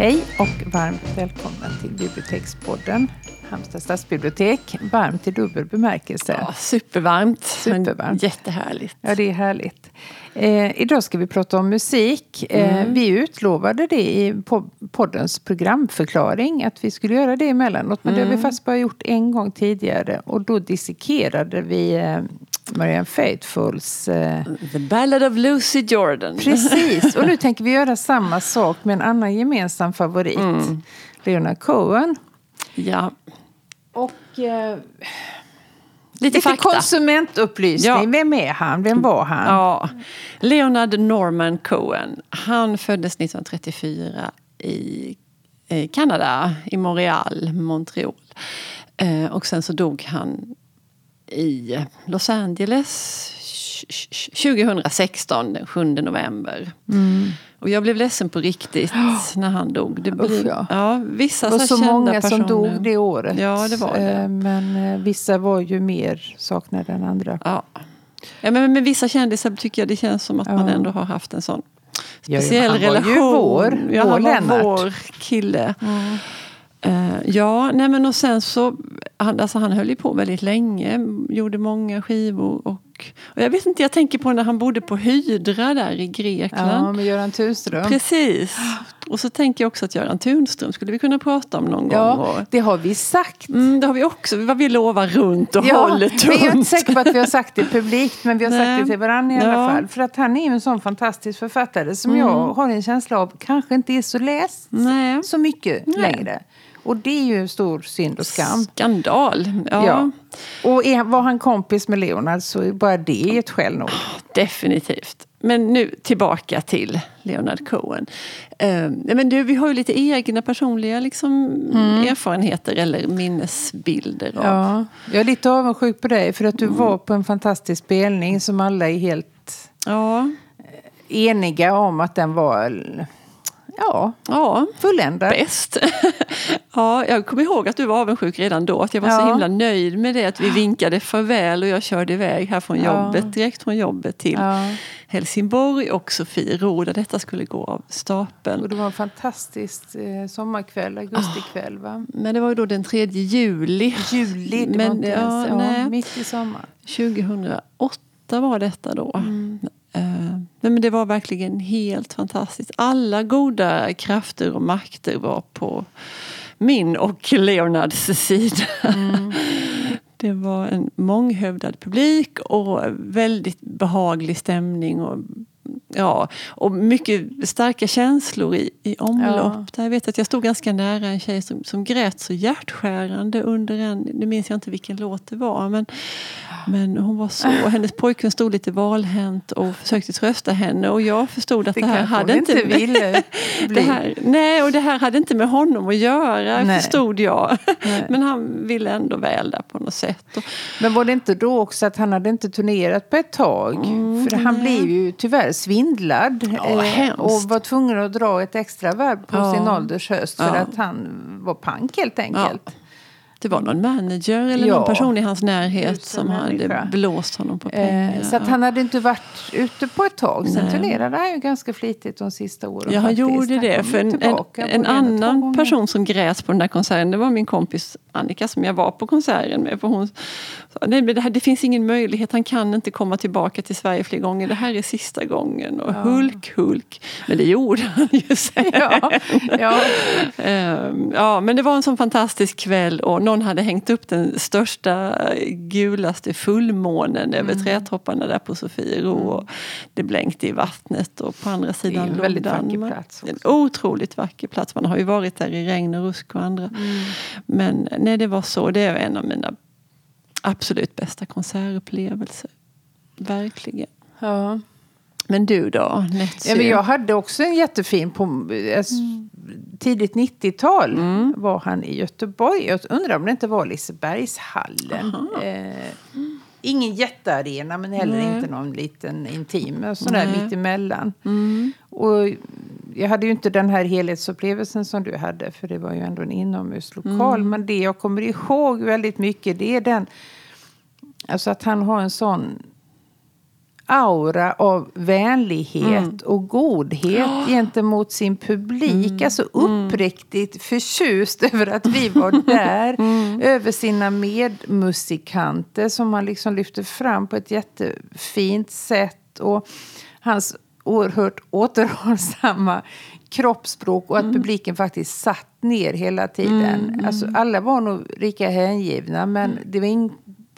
Hej och varmt välkomna till Bibliotekspodden. Halmstad stadsbibliotek. Varmt i dubbel bemärkelse. Ja, supervarmt. Supervarmt. Jättehärligt. Ja, det är härligt. Eh, idag ska vi prata om musik. Eh, Mm. Vi utlovade det i po- poddens programförklaring att vi skulle göra det emellanåt. Men det har Mm. vi faktiskt bara gjort en gång tidigare. Och då dissekerade vi eh, Marianne Faithfulls eh, The Ballad of Lucy Jordan. Precis, och nu tänker vi göra samma sak med en annan gemensam favorit. Mm. Leonard Cohen. Ja, Och eh, lite, lite fakta. konsumentupplysning. Ja. Vem är han? Vem var han? Ja. Leonard Norman Cohen. Han föddes 1934 i eh, Kanada, i Montreal, Montreal. Eh, och sen så dog han i Los Angeles 2016, den 7 november. Och jag blev ledsen på riktigt när han dog. Det Mm. Usch, ja. ja, vissa Det var så så kända många personer. som dog det året. Ja, det var det. Eh, Men eh, vissa var ju mer saknade än andra. Ja. Ja, men med vissa kändisar tycker jag det känns som att Ja. man ändå har haft en sån Ja, speciell han var ju relation. vår- ja, vår han var Lennart. vår kille. Eh, ja, nej men och sen så, han, alltså han höll ju på väldigt länge, gjorde många skivor och, och jag vet inte, jag tänker på när han bodde på Hydra där i Grekland. Ja, med Göran Tunström. Precis. Och så tänker jag också att Göran Tunström skulle vi kunna prata om någon gång. Ja, det har vi sagt. mm, det har vi också, vad vi lovar runt och Ja, håller men jag är inte tunt. säker på att vi har sagt det publikt, men vi har sagt Nej. det till varandra i alla Ja. fall. För att han är ju en sån fantastisk författare som Mm. jag har en känsla av kanske inte är så läst Nej. så mycket Nej. längre. Och det är ju en stor synd och skam. Skandal. Ja, Ja. Och är, var han kompis med Leonard så är bara det ett skäl nog. definitivt. Men nu tillbaka till Leonard Cohen. Eh, men du, vi har ju lite egna personliga liksom, erfarenheter eller minnesbilder av. Ja. Jag är lite avundsjuk på dig för att du var på en fantastisk spelning som alla är helt Ja, eniga om att den var ja, ja fulländad. bäst. ja, jag kommer ihåg att du var avundsjuk redan då. Att jag var så Ja. himla nöjd med det. Att vi vinkade farväl och jag körde iväg här från Ja. jobbet, direkt från jobbet till. Helsingborg och Sofiero där detta skulle gå av stapeln. Och det var en fantastisk eh, sommarkväll, augustikväll va? Men det var ju då den 3 juli. Juli, det Men, var inte ja, ens, ja, mitt i sommaren. 2008 var detta då. Eh, nej, men det var verkligen helt fantastiskt. Alla goda krafter och makter var på min och Leonards sida. Det var en månghövdad publik och väldigt behaglig stämning. Och, ja, och mycket starka känslor i, i omlopp. Ja. Där jag vet att jag stod ganska nära en tjej som, som grät så hjärtskärande under en, nu minns jag inte vilken låt det var. Men, men hon var så, hennes pojkvän stod lite valhänt och försökte trösta henne. Och jag förstod att det, Det här hade inte, inte ville det här, nej, och det här hade inte med honom att göra, Nej. förstod jag. Nej. Men han ville ändå väl där på något sätt. Men var det inte då också att han hade inte turnerat på ett tag? för han Mm, nej. blev ju tyvärr svindlad. eh, Ja, hemskt. och var tvungen att dra ett extra varv på Ja. sin ålders höst. För Ja. att han var pank helt enkelt. det var någon manager eller någon person i hans närhet som hade blåst honom på pengar. Eh, så att han hade inte varit ute på ett tag. Sen Nej. turnerade han ju ganska flitigt de sista åren. Ja, han gjorde det. För en, en, en annan person som grät på den där konserten, det var min kompis Annika som jag var på konserten med. För hon nej men det, här, det finns ingen möjlighet, han kan inte komma tillbaka till Sverige fler gånger. Det här är sista gången. Och Hulk, Hulk. Men det gjorde han ju sen. Ja, ja. Ehm, ja, men det var en sån fantastisk kväll och någon hade hängt upp den största gulaste fullmånen över Mm. trädtopparna där på Sofiero. Och det blänkte i vattnet och på andra sidan en låg väldigt vacker Danmark. plats En också. otroligt vacker plats. Man har ju varit där i regn och rusk och andra. Mm. Men nej, det var så. Det är en av mina absolut bästa konsertupplevelser. Verkligen. ja. Men du då, Netsy? Ja, men jag hade också en jättefin på alltså, tidigt 90-tal var han i Göteborg. Jag undrar om det inte var Lisebergshallen. Eh, ingen jättearena men heller Nej. inte någon liten intim. Sån där Nej. mitt emellan. Mm. Och jag hade ju inte den här helhetsupplevelsen som du hade för det var ju ändå en inomhuslokal. Men det jag kommer ihåg väldigt mycket det är den Alltså att han har en sån aura av vänlighet och godhet gentemot sin publik. Alltså uppriktigt förtjust över att vi var där. Över sina medmusikanter som han liksom lyfte fram på ett jättefint sätt. Och hans oerhört återhållsamma kroppsspråk och att publiken faktiskt satt ner hela tiden. Alltså, alla var nog lika hängivna men det var in,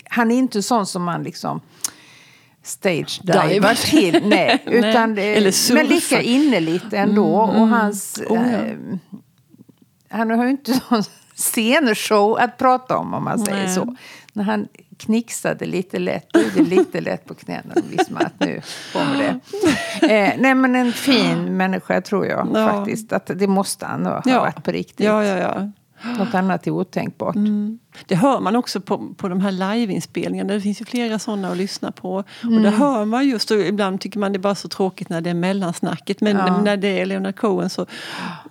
han är inte sån som man liksom stage Divar. till. Nej, utan, det- Eller men lika innerligt ändå. Och hans... Oh, ja. eh, han har ju inte någon sceneshow att prata om om man säger Nej. så. När han knixade lite lätt, böjde lite lätt på knäna, då visste man att nu kommer det. Eh, nej men en fin människa tror jag Ja. faktiskt. Att det måste han ha Ja. varit på riktigt. Ja, ja, ja. Något annat är otänkbart. Det hör man också på, på de här liveinspelningarna. Det finns ju flera sådana att lyssna på. Och Mm. det hör man just, och ibland tycker man det är bara så tråkigt när det är mellansnacket. Men Ja. när det är Leonard Cohen så,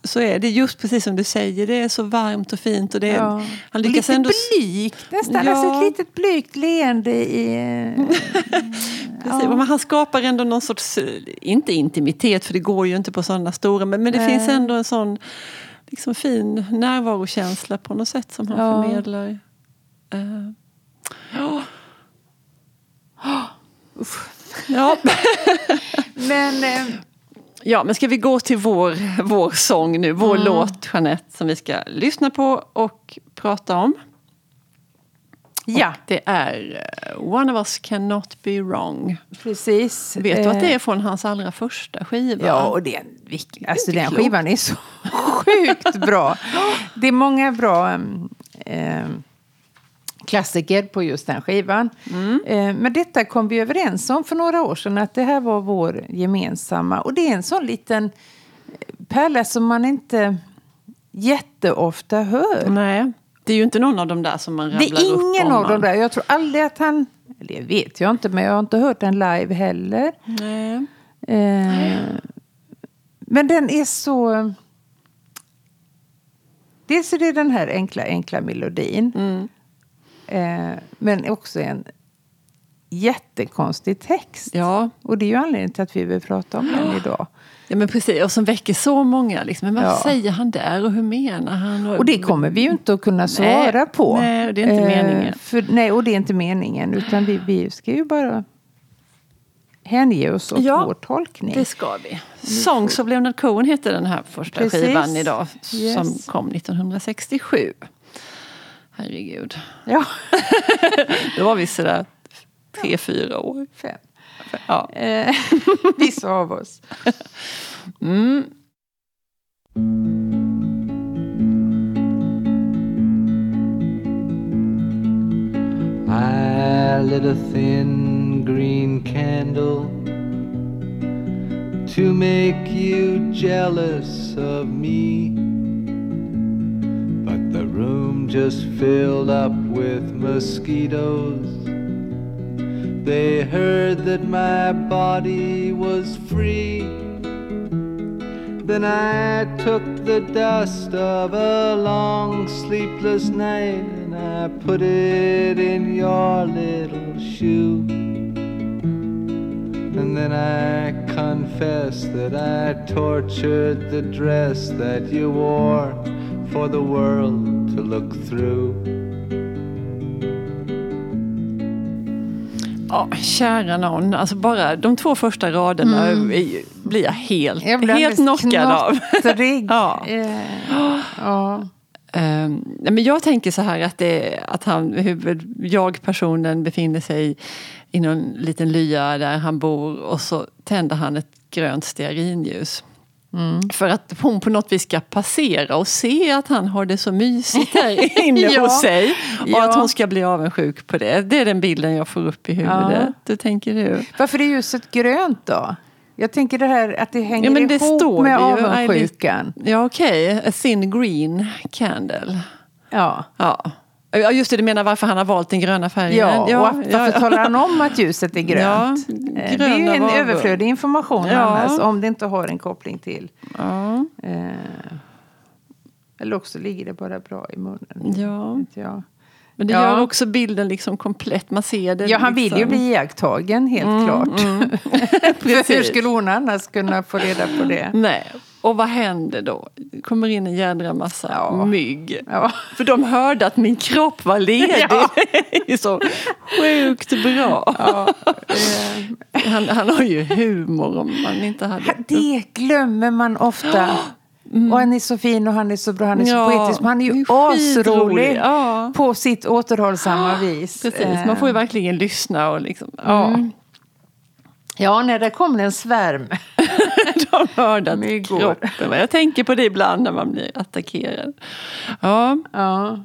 så är det just precis som du säger. Det är så varmt och fint. Och det är, Ja. Han Och lyckas lite ändå... blygt nästan. Ja. Alltså ett litet blygt leende i... eh, Precis, men han skapar ändå någon sorts, eh, inte intimitet för det går ju inte på sådana stora, men, men det Nej. finns ändå en sån liksom, fin närvarokänsla på något sätt som han Ja. förmedlar. Eh, ja. Ja. Men... Eh, ja, men ska vi gå till vår, vår sång nu, vår låt Jeanette som vi ska lyssna på och prata om. ja, Och det är eh, One of us cannot be wrong. precis. Vet du att det Eh, är från hans allra första skiva? Ja, och det är en, vilk- alltså den skivan är så sjukt bra. Det är många bra em, klassiker på just den skivan. Mm. Eh, men detta kom vi överens om för några år sedan att det här var vår gemensamma. Och det är en sån liten pärla som man inte jätteofta hör. Nej, det är ju inte någon av dem där som man Det rabblar upp är ingen av dem där. Jag tror aldrig att han... Eller det vet jag inte, men jag har inte hört den live heller. Nej. Eh, men den är så... Dels är det den här enkla, enkla melodin. Mm. Eh, men också en jättekonstig text. Ja. Och det är ju anledningen till att vi vill prata om den idag. ja, men precis. Och som väcker så många. Liksom. Men vad Ja. säger han där och hur menar han? Och det kommer vi ju inte att kunna svara på. nej, det är inte meningen. För, nej, och det är inte meningen. Utan vi, vi ska ju bara hänge oss åt Ja, vår tolkning. Det ska vi. Songs of Leonard Cohen heter den här första Precis. skivan idag. Yes. Som kom 1967. Herregud. Ja, Då var vi sådär tre, fyra år. fem. Ja. Eh, vissa av oss. Mm. I lit a thin green candle to make you jealous of me. But the room just filled up with mosquitoes. They heard that my body was free. Then I took the dust of a long sleepless night and I put it in your little shoe. And then I confess that I tortured the dress that you wore for the world to look through. Ja, kära någon. Alltså bara de två första raderna ju- blir jag helt, Jag blir helt knockad av. Ja. Eh, ja. Nej, men jag tänker så här att, det, att han, huvud, jag-personen befinner sig i någon liten lya där han bor och så tänder han ett grönt stearinljus. Mm. För att hon på något vis ska passera och se att han har det så mysigt här inne Ja. hos sig. Och Ja. att hon ska bli avundsjuk på det. Det är den bilden jag får upp i huvudet. Ja. Hur tänker du? Varför är ljuset grönt då? Jag tänker det här att det hänger Ja, men det ihop står med det ju. avundsjukan. Ja okej, a thin green candle. Ja. Ja. Ja just det, du menar varför han har valt den gröna färgen? Ja, och att, varför talar han om att ljuset är grönt? Ja, Eh, det är ju en var- överflödig information Ja. annars om det inte har en koppling till. Ja. Eh, eller också ligger det bara bra i munnen. Ja. Jag. Men det Ja. gör också bilden liksom komplett. Man ser det. Ja, han vill ju liksom. bli iakttagen, helt klart. För hur skulle hon annars kunna få reda på det? Nej. Och vad händer då? Det kommer in en jädra massa Ja. mygg. Ja. För de hörde att min kropp var ledig. Ja. Det är så sjukt bra. Ja, Han, han har ju humor om man inte hade... det glömmer man ofta. Och han är så fin och han är så bra, han är så Ja, poetisk. Men han är ju asrolig Ja. på sitt återhållsamma vis. Precis, man får ju Eh, verkligen lyssna och liksom... Ja. Mm. Ja, när det kommer en svärm. De hörde att Myggor. kroppen... Jag tänker på det ibland när man blir attackerad. Ja, Ja.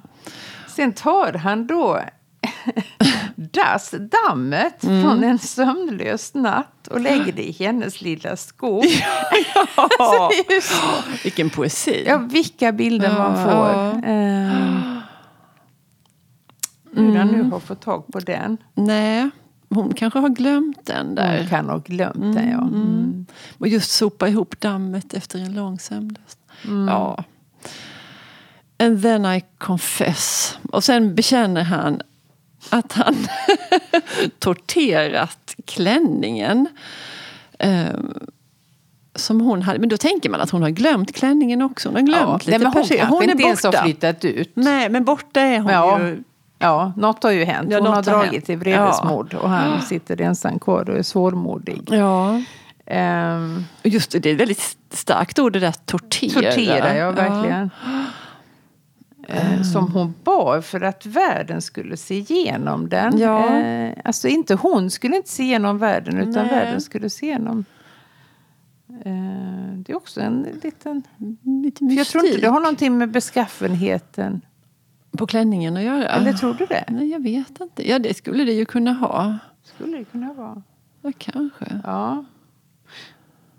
Sen tar han då dass, dammet Mm. från en sömnlös natt och lägger det i hennes lilla sko. ja. Det är ju så. vilken poesi. Ja, vilka bilder man Ja, får. ja. Eh, Hur han nu har fått tag på den. Nej, hon kanske har glömt den där. Hon kan ha glömt den, ja. Mm. Och just sopa ihop dammet efter en lång sömnlös. Mm. Ja. And then I confess. Och sen bekänner han att han torterat klänningen. ehm, som hon hade. Men då tänker man att hon har glömt klänningen också. Hon har glömt Ja, lite nej, men hon persil. kanske är inte ens har borta. flyttat ut. Nej, men borta är hon Ja. ju. Ja, något har ju hänt. Ja, Hon har dragit hänt. till vredesmord och han sitter ensam kvar och är svårmodig. Ja. Ehm, Just det, det är ett väldigt starkt ord det där tortera. tortera, ja verkligen. Eh, Som hon bar för att världen skulle se igenom den. Ja. Alltså inte hon skulle inte se igenom världen utan Nej. världen skulle se igenom. Det är också en liten... Lite jag tror inte det har någonting med beskaffenheten. På klänningen att göra. Eller tror du det? Nej, jag vet inte. Ja, det skulle det ju kunna ha. Skulle det kunna vara. Ja, kanske. Ja.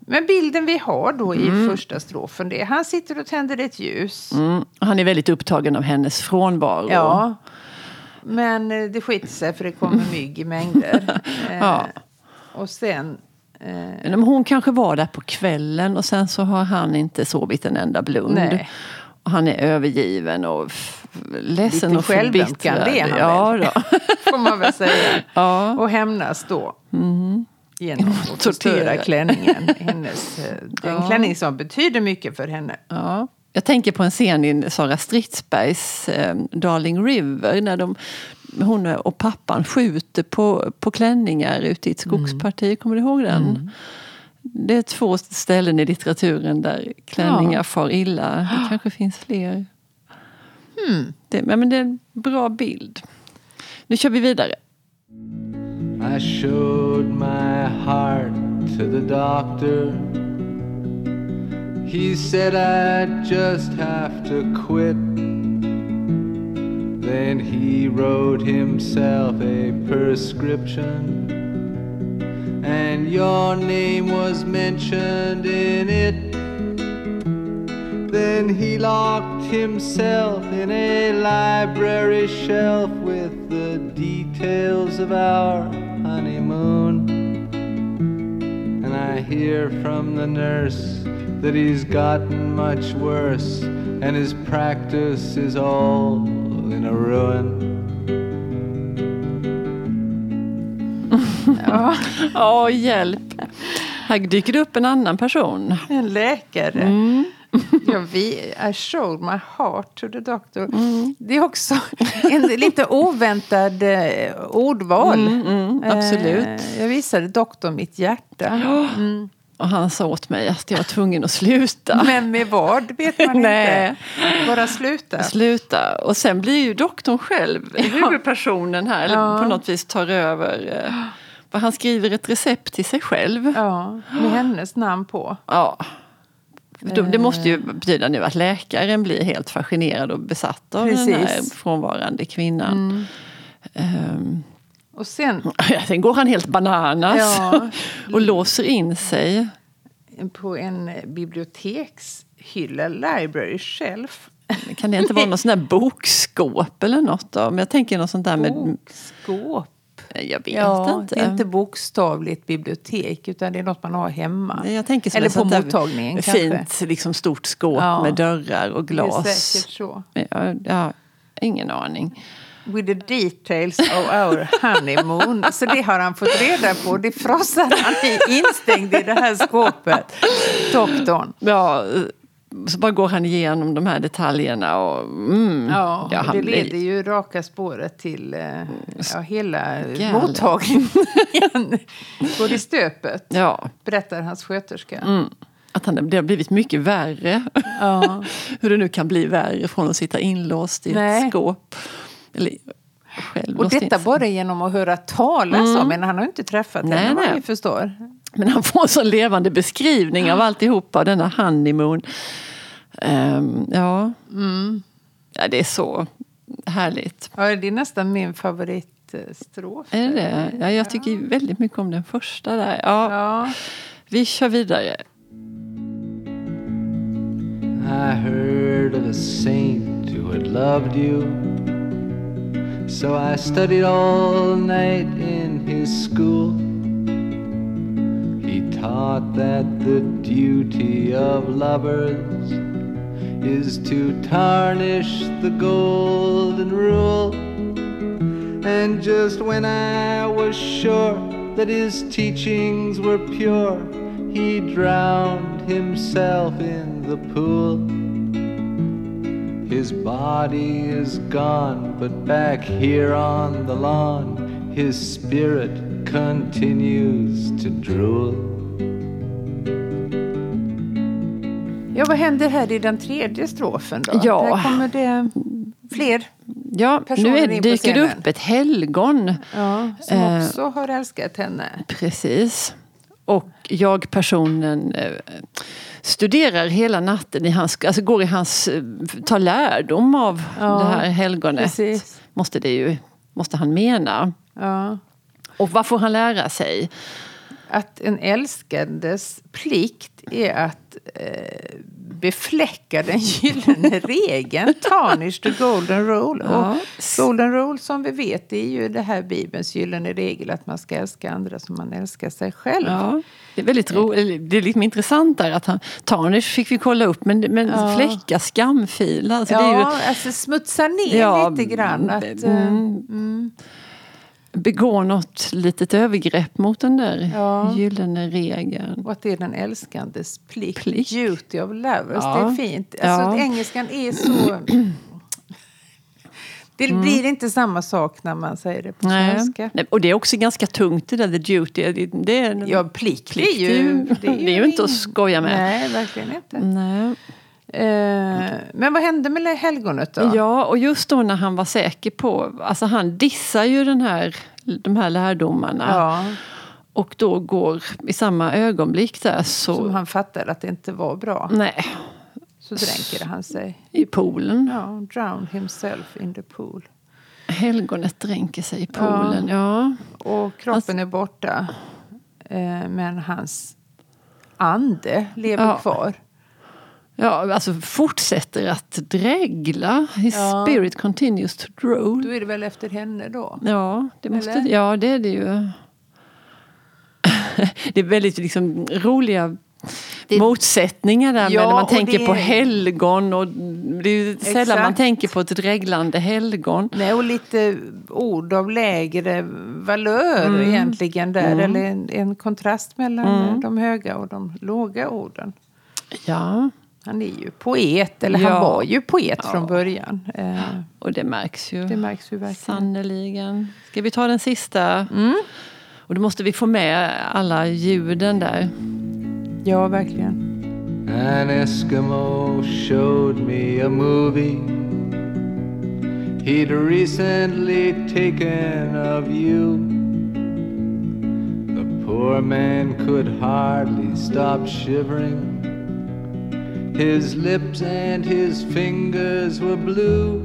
Men bilden vi har då i första strofen, det är han sitter och tänder ett ljus. Mm. Han är väldigt upptagen av hennes frånvaro. Ja. Men eh, det skiter sig för det kommer mygg i mängder. Eh, Ja. Och sen... Eh, Men hon kanske var där på kvällen och sen så har han inte sovit en enda blund. Nej. Han är övergiven och ledsen Lite och självömkande förbittrad. är han ja, då. får man väl säga. ja. Och hämnas då. Genom att Tortera. klänningen. Hennes, eh, det är en Ja. klänning som betyder mycket för henne. Ja. Jag tänker på en scen i Sara Stridsbergs eh, Darling River när de, hon och pappan skjuter på, på klänningar ute i ett skogsparti. Kommer du ihåg den? Det är två ställen i litteraturen där klänningar Ja. far illa. Det kanske finns fler. Det, men men det är en bra bild. Nu kör vi vidare. I showed my heart to the doctor. He said I'd just have to quit. Then he wrote himself a prescription. And your name was mentioned in it. Then he locked himself in a library shelf with the details of our honeymoon. And I hear from the nurse that he's gotten much worse, and his practice is all in a ruin. Ja, Ja, hjälp. Här dyker det upp en annan person. en läkare. Mm. Ja, vi, I showed my heart to the doctor. Mm. Det är också en lite oväntad eh, ordval. Mm, absolut. Eh, jag visade doktorn mitt hjärta. Mm. Och han sa åt mig att jag var tvungen att sluta. Men med vad vet man inte. Bara sluta. Sluta. Och sen blir ju doktorn själv huvudpersonen här. Eller Ja. på något vis tar över. Eh, För han skriver ett recept till sig själv. Ja, med hennes namn på. Ja. Det måste Eh. ju betyda nu att läkaren blir helt fascinerad och besatt av den här Precis. Mm. frånvarande kvinnan. Ehm, Och sen sen går han helt bananas Ja. och låser in sig. på en bibliotekshylla, library shelf. Kan det inte vara någon sån där bokskåp eller något då? Men jag tänker något sånt där med... Bokskåp. Jag vet Ja, inte. det är inte bokstavligt bibliotek utan det är något man har hemma. Jag tänker som Eller på mottagningen Fint kanske. liksom, stort skåp Ja. med dörrar och Det är glas. säkert så. Jag, jag har ingen aning. with the details of our honeymoon. Så det har han fått reda på. Det frossar han i, instängd i det här skåpet. Doktorn. Ja, så bara går han igenom de här detaljerna. Och, mm, Ja, ja, det blir- leder ju raka spåret till eh, ja, hela Galet. mottagningen. Går i stöpet, Ja, berättar hans sköterska. mm, att han, det har blivit mycket värre. Ja. Hur det nu kan bli värre från att sitta inlåst i Nej. ett skåp. Eller Och detta bara genom att höra talas om Men han har ju inte träffat Nej, henne, vad vi förstår. Men han får en sån levande beskrivning av alltihopa, denna honeymoon. Ehm, ja. ja, det är så härligt. Ja, det är nästan min favoritstrof. Är det det? Ja, jag tycker ju väldigt mycket om den första där. Ja, Ja. Vi kör vidare. I heard of a saint who had loved you. So I studied all night in his school. He taught that the duty of lovers is to tarnish the golden rule. And just when I was sure that his teachings were pure, he drowned himself in the pool. His body is gone, but back here on the lawn, his spirit continues to drool. Ja, vad händer här i den tredje strofen då? Ja. Där kommer det fler Ja, Personer nu är, in på dyker det upp ett helgon. ja, som Eh. också har älskat henne. Precis. Och jag-personen eh, studerar hela natten i hans, alltså går i hans, eh, tar lärdom av Ja, det här helgonet. Precis. Måste, det ju, måste han mena. Ja. Och vad får han lära sig? Att en älskandes plikt är att eh, befläcka den gyllene regeln. Tarnish the golden rule. Ja. Och golden rule som vi vet är ju det här Bibelns gyllene regel att man ska älska andra som man älskar sig själv. Ja, det är väldigt roligt. Det är liksom intressant där att han, Tarnish fick vi kolla upp men, men Ja. fläcka, skamfil. Alltså det är Ja, ju, alltså smutsa ner Ja, lite grann. Att, mm, eh, mm. Begå något litet övergrepp mot den där Ja. gyllene regeln. och att det är den älskandes plikt. Plikt. Duty of lovers. Ja. Det är fint. Alltså, Ja. Engelskan är så... Det blir inte samma sak när man säger det på Mm. Nej. svenska. Nej, Och det är också ganska tungt det där the duty. Det, det är, Ja, plikt, Plikt är ju... det är ju inte att skoja med. Nej, verkligen inte. Nej. Eh, men vad hände med helgonet då? Ja, och just då när han var säker på... Alltså han dissar ju den här, de här lärdomarna. Ja, Och då går i samma ögonblick där så... som han fattade att det inte var bra. Nej, Så dränkade han sig. i poolen. Ja, drowned himself in the pool. Helgonet dränker sig i poolen. Ja. Och kroppen är borta. Eh, men hans ande lever Ja. kvar. Ja, alltså fortsätter att drägla. His Ja. spirit continues to drool. Då är det väl efter henne då? Ja, det måste, Eller? ja, det är det ju. det är väldigt liksom, roliga Det- motsättningar där Ja, när man tänker det- på helgon. Och det är ju sällan Exakt. man tänker på ett dreglande helgon. Nej, och lite ord av lägre valör Mm. egentligen där. Eller en, en kontrast mellan eh, de höga och de låga orden. Ja, Han är ju poet, eller Ja. han var ju poet Ja. från början. Eh, och det märks ju. det märks ju verkligen. Sannerligen. Ska vi ta den sista? Mm. Och då måste vi få med alla ljuden där. Ja, verkligen. An Eskimo showed me a movie he'd recently taken of you. The poor man could hardly stop shivering. His lips and his fingers were blue.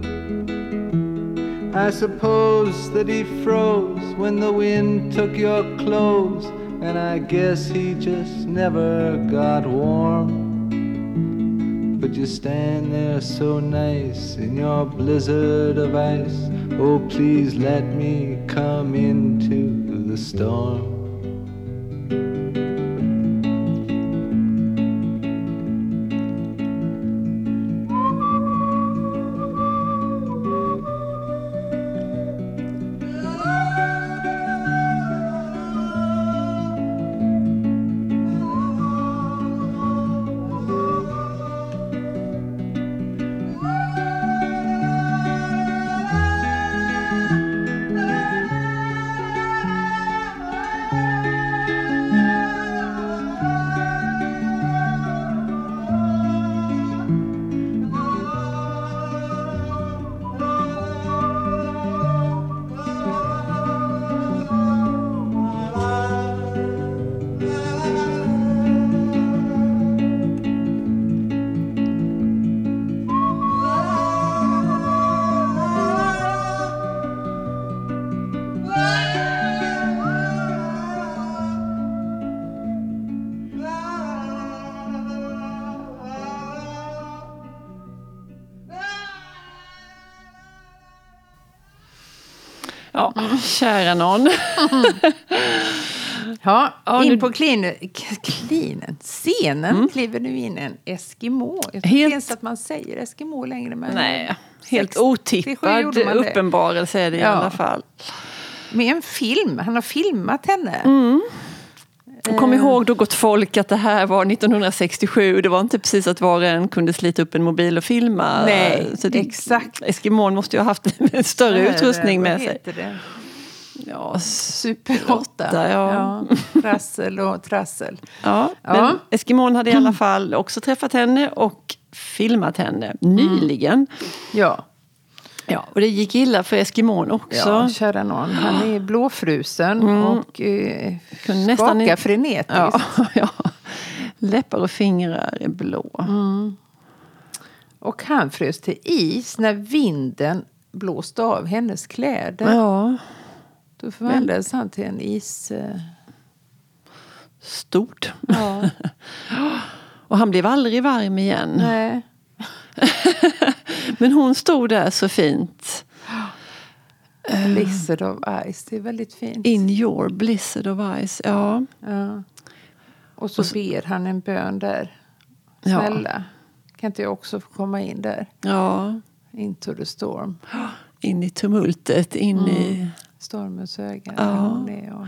I suppose that he froze when the wind took your clothes, and I guess he just never got warm. But you stand there so nice in your blizzard of ice. Oh, please let me come into the storm. Kära någon. Ja, Ja, in nu- på klinen, scenen kliver nu in en Eskimo. Jag tror inte Helt- ens att man säger Eskimo längre. Men Nej, helt 67 otippad uppenbarelse är det i Ja. alla fall. Med en film. Han har filmat henne. Mm. Och kom Eh. ihåg då gott folk att det här var 1967. Det var inte precis att var och en kunde slita upp en mobil och filma. Nej, Så det, exakt. Eskimon måste ju ha haft en större utrustning med sig. Det? Ja, Super 8. ja. Trassel och trassel. ja. Ja. Men Eskimon hade i alla fall också träffat henne och filmat henne nyligen. Ja, Ja, och det gick illa för Eskimon också. ja kära någon. Han är blåfrusen och eh, Kunde nästan skakar inte- frenetiskt. Ja, ja. Läppar och fingrar är blå. Och han frös till is när vinden blåste av hennes kläder. Ja, Då förvandlades han till en is... eh, stort. Ja, Och han blev aldrig varm igen. nej. Men hon stod där så fint. Lizard of Ice, det är väldigt fint. In your blizzard of ice. Ja, Ja. Och så ber han en bön där. Ja. Snälla, kan inte jag också få komma in där? ja. Into the storm. In i tumultet, in i... Stormens öga. Ja. och...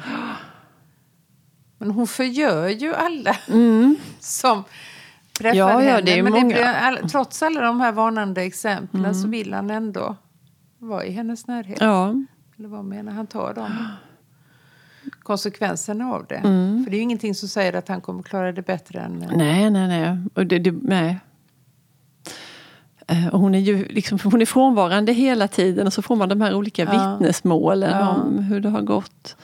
Men hon förgör ju alla som träffar Mm. Ja, ja, henne. det är Men många. blir, all, trots alla de här varnande exemplen Mm. så vill han ändå vara i hennes närhet. Ja, Eller vad menar han? tar de konsekvenserna av det. Mm. För det är ju ingenting som säger att han kommer klara det bättre än... nej, nej, nej. Och det, det, nej. Eh, Och hon är ju liksom, hon är frånvarande hela tiden och så får man de här olika Ja. vittnesmålen Ja. om hur det har gått.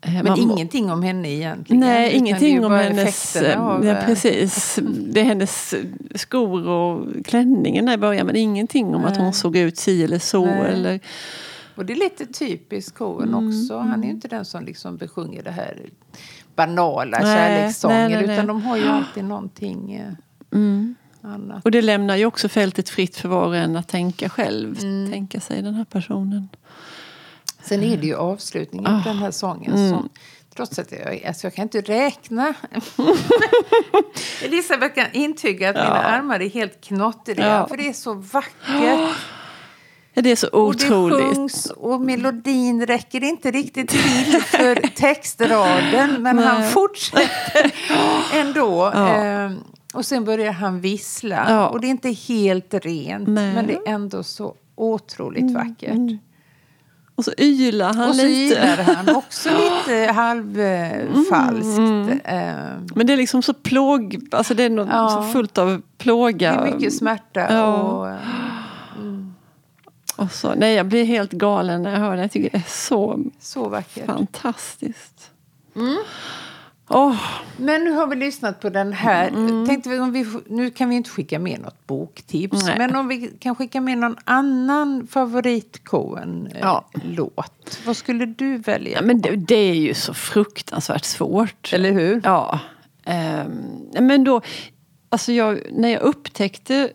Eh, Men man- ingenting om henne egentligen. Nej, ingenting om hennes... av, ja, precis. Det är hennes skor och klänningen i början men ingenting om att Nej. hon såg ut si eller så. Nej. Eller, Och det är lite typiskt Coen Mm, också. Han är ju inte den som liksom besjunger det här banala Nej, kärlekssånger. nej. Utan de har ju alltid någonting eh, mm. Annat. Och det lämnar ju också fältet fritt för var och en att tänka själv. Mm. Tänka sig den här personen. Sen är det ju avslutningen Ah. på den här sången. Mm. Som, trots att jag, alltså jag kan inte räkna. Elisabeth kan intyga att mina Ja. armar är helt knottriga. Ja. För det är så vackert. Det är så Och det otroligt. sjungs och melodin räcker inte riktigt till för textraden. Men han Nej. fortsätter ändå. Ja. Och sen börjar han vissla. Ja. Och det är inte helt rent. Nej. Men det är ändå så otroligt vackert. Och så ylar han och så lite. gillar han också lite halvfalskt. Ehm, Men det är liksom så plåg... Alltså det är något Ja. så fullt av det plåga. är mycket smärta. Ja. Och, eh, Och så, nej, jag blir helt galen när jag hör det. Jag tycker det är så så vackert. fantastiskt. Mm. Åh, Men nu har vi lyssnat på den här. Tänkte vi, om vi, nu kan vi inte skicka med något boktips. Nej. Men om vi kan skicka med någon annan favorit Ja. låt Vad skulle du välja? ja, men det, det är ju så fruktansvärt svårt. Eller hur? Ja. Ehm, men då, alltså jag, när jag upptäckte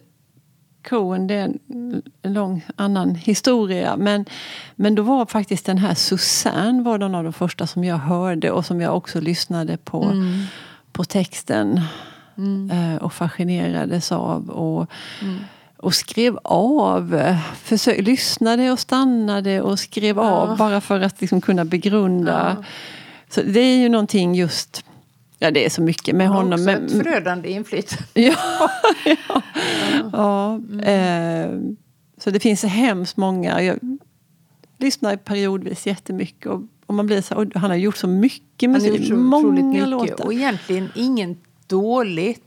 Coen, det är en lång annan historia. Men, men då var faktiskt den här Susanne var den av de första som jag hörde och som jag också lyssnade på, Mm. på texten. eh, Och fascinerades av. Och, Mm. och skrev av. Försök, lyssnade och stannade och skrev av bara för att liksom kunna begrunda. Så det är ju någonting just Ja, det är så mycket med honom. också Men, ett förödande inflytande. ja, ja, ja, eh, så det finns hemskt många. Jag lyssnar periodvis jättemycket. Och, och man blir så, och han har gjort så mycket Han har musik. gjort så otroligt många mycket. låtar. Och egentligen inget dåligt,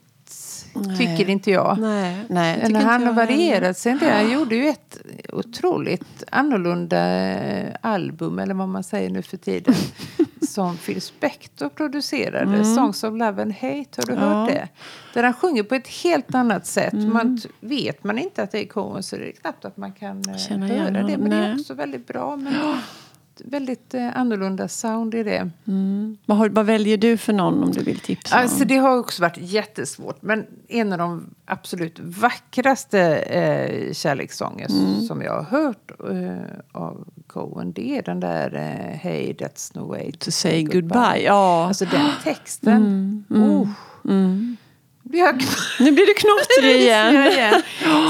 tycker inte jag. Nej, nej, tycker han har varierat sig. Det. Han gjorde ju ett otroligt annorlunda eh, album, eller vad man säger nu för tiden. som Phil Spector producerade, Songs of Love and Hate. Har du Mm. Ja. hört det? Där han sjunger på ett helt annat sätt. Man t- vet man inte att det är Coen så är det knappt att man kan eh, Känna igen höra det. Men det är nej. också väldigt bra. Men väldigt eh, annorlunda sound i det. Mm. Vad, har, vad väljer du för någon om du vill tipsa? Alltså det har också varit jättesvårt. Men en av de absolut vackraste eh, kärlekssånger Mm. som jag har hört eh, av Cohen det är den där eh, Hey that's no way to, To say goodbye. Ja. Alltså den texten. Oh, Mm. Blir jag Nu blir du knottrig igen. igen.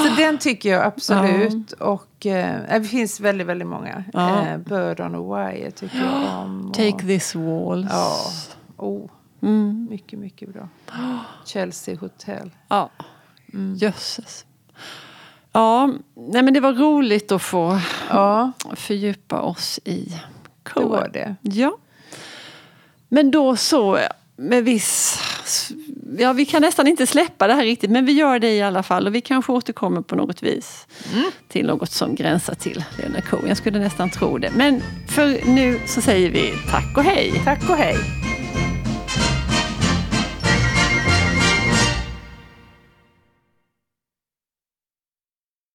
Så den tycker jag absolut. Och eh, det finns väldigt, väldigt många. Ja. Eh, Bird on a wire tycker jag om. och- Take this waltz. Ja. Oh, Mm. mycket, mycket bra. Chelsea Hotel. Ja, jösses. Ja, nej men det var roligt att få Ja, fördjupa oss i det Cohen. var det. Ja. Men då så med viss... Ja, vi kan nästan inte släppa det här riktigt, men vi gör det i alla fall. Och vi kanske återkommer på något vis till något som gränsar till Leonard Cohen. Jag skulle nästan tro det. Men för nu så säger vi tack och hej. Tack och hej.